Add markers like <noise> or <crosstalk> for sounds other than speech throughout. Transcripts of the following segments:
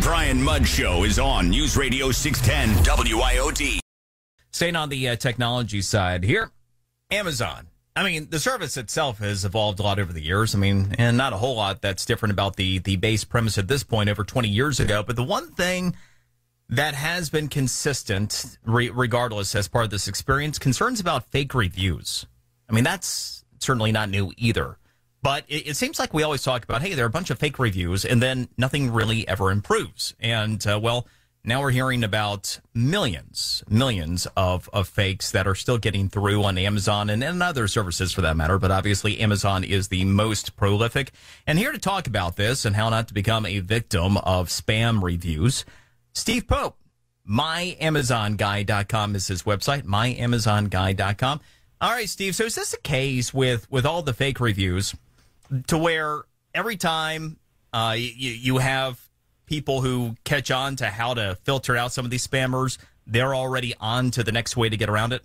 Brian Mudd Show is on News Radio 610 WIOD. Staying on the uh, technology side here, Amazon. I mean, the service itself has evolved a lot over the years. I mean, and not a whole lot that's different about the the base premise at this point over 20 years ago. But the one thing that has been consistent, re- regardless, as part of this experience, concerns about fake reviews. I mean, that's certainly not new either. But it, it, seems like we always talk about, hey, there are a bunch of fake reviews, and then nothing really ever improves. And uh, well, now we're hearing about millions, millions of, of fakes that are still getting through on Amazon and, and other services for that matter. But obviously, Amazon is the most prolific. And here to talk about this and how not to become a victim of spam reviews, Steve Pope. MyAmazonGuy.com is his website, myamazonguy.com. All right, Steve. So is this a case with, with all the fake reviews to where every time uh, you, you have people who catch on to how to filter out some of these spammers, they're already on to the next way to get around it?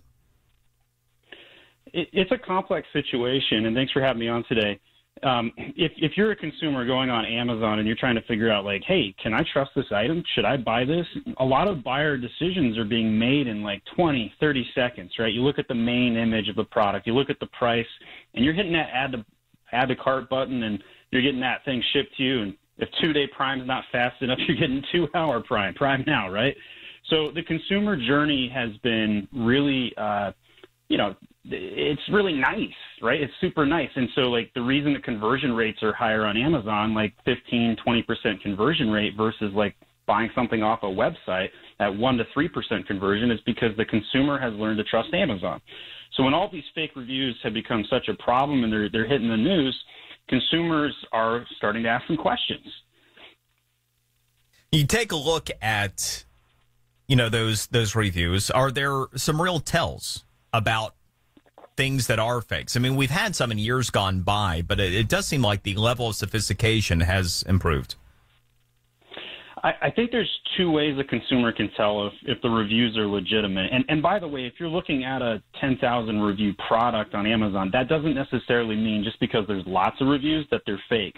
It's a complex situation, and thanks for having me on today. Um, if, if you're a consumer going on Amazon and you're trying to figure out, like, hey, can I trust this item? Should I buy this? A lot of buyer decisions are being made in like 20, 30 seconds, right? You look at the main image of the product, you look at the price, and you're hitting that add to add to cart button, and you're getting that thing shipped to you. And if two day Prime is not fast enough, <laughs> you're getting two hour Prime, Prime now, right? So the consumer journey has been really, uh, you know, it's really nice, right? It's super nice. And so, like, the reason the conversion rates are higher on Amazon, like 15, 20% conversion rate versus like buying something off a website at 1 to 3% conversion is because the consumer has learned to trust Amazon. So when all these fake reviews have become such a problem and they're, they're hitting the news, consumers are starting to ask some questions. You take a look at, you know, those those reviews. Are there some real tells about things that are fakes? I mean, we've had some in years gone by, but it, it does seem like the level of sophistication has improved. I, I think there's two ways a consumer can tell if, if the reviews are legitimate. And, and by the way, if you're looking at a 10,000 review product on Amazon, that doesn't necessarily mean just because there's lots of reviews that they're fake.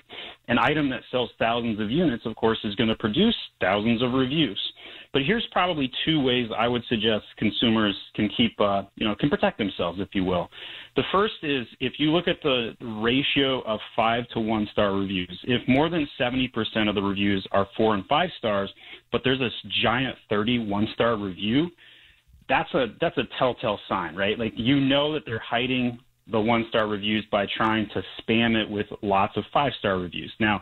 An item that sells thousands of units, of course, is going to produce thousands of reviews. But here's probably two ways I would suggest consumers can keep, uh, you know, can protect themselves, if you will. The first is if you look at the ratio of five to one star reviews, if more than 70% of the reviews are four and five stars, but there's this giant 31 star review, that's a that's a telltale sign, right? Like you know that they're hiding the one star reviews by trying to spam it with lots of five star reviews. Now,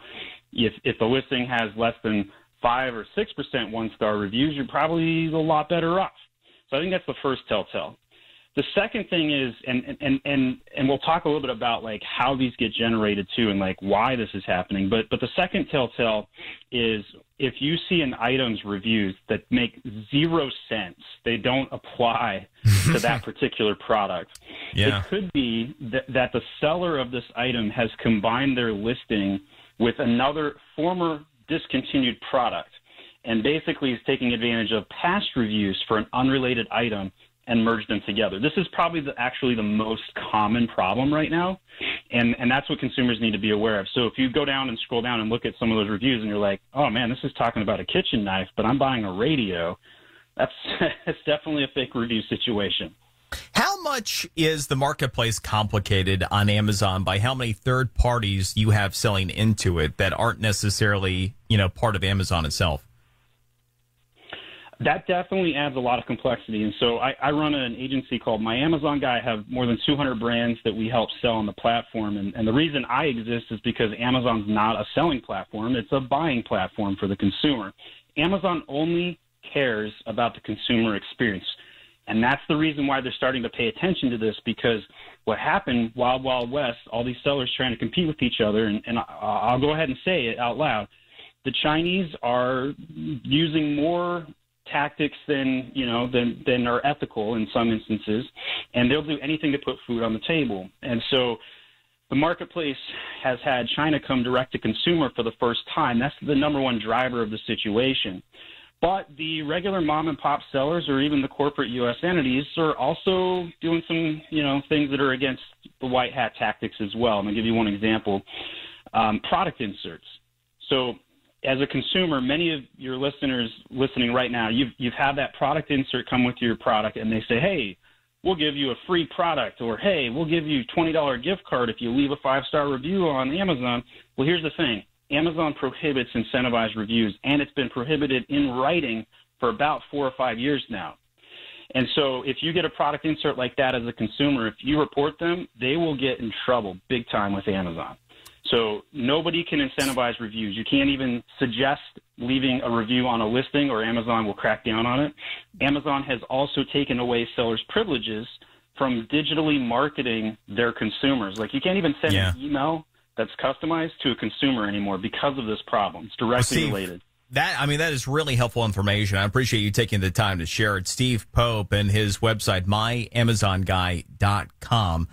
if if the listing has less than five or six percent one star reviews, you're probably a lot better off. So I think that's the first telltale. The second thing is, and and and and we'll talk a little bit about like how these get generated too, and like why this is happening. But but the second telltale is if you see an item's reviews that make zero sense, they don't apply to that <laughs> particular product. Yeah. It could be that, that the seller of this item has combined their listing with another former discontinued product and basically is taking advantage of past reviews for an unrelated item and merge them together. This is probably the, actually the most common problem right now, and and that's what consumers need to be aware of. So if you go down and scroll down and look at some of those reviews, and you're like, oh man, this is talking about a kitchen knife, but I'm buying a radio. That's <laughs> that's definitely a fake review situation. How much is the marketplace complicated on Amazon by how many third parties you have selling into it that aren't necessarily, you know, part of Amazon itself? That definitely adds a lot of complexity. And so I, I run an agency called My Amazon Guy. I have more than 200 brands that we help sell on the platform. And, and the reason I exist is because Amazon's not a selling platform, it's a buying platform for the consumer. Amazon only cares about the consumer experience. And that's the reason why they're starting to pay attention to this because what happened Wild Wild West, all these sellers trying to compete with each other, and, and I'll go ahead and say it out loud. The Chinese are using more tactics than you know than than are ethical in some instances, and they'll do anything to put food on the table. And so the marketplace has had China come direct to consumer for the first time. That's the number one driver of the situation. But the regular mom and pop sellers or even the corporate U.S. entities are also doing some, you know, things that are against the white hat tactics as well. I'm going to give you one example. Um, product inserts. So as a consumer, many of your listeners listening right now, you've you've had that product insert come with your product, and they say, "Hey, we'll give you a free product," or "Hey, we'll give you twenty dollar gift card if you leave a five star review on Amazon." Well, here's the thing: Amazon prohibits incentivized reviews, and it's been prohibited in writing for about four or five years now. And so, if you get a product insert like that as a consumer, if you report them, they will get in trouble big time with Amazon. So nobody can incentivize reviews. You can't even suggest leaving a review on a listing or Amazon will crack down on it. Amazon has also taken away sellers' privileges from digitally marketing their consumers. Like you can't even send yeah. an email that's customized to a consumer anymore because of this problem. It's directly Steve, related. That I mean that is really helpful information. I appreciate you taking the time to share it. Steve Pope and his website myamazonguy.com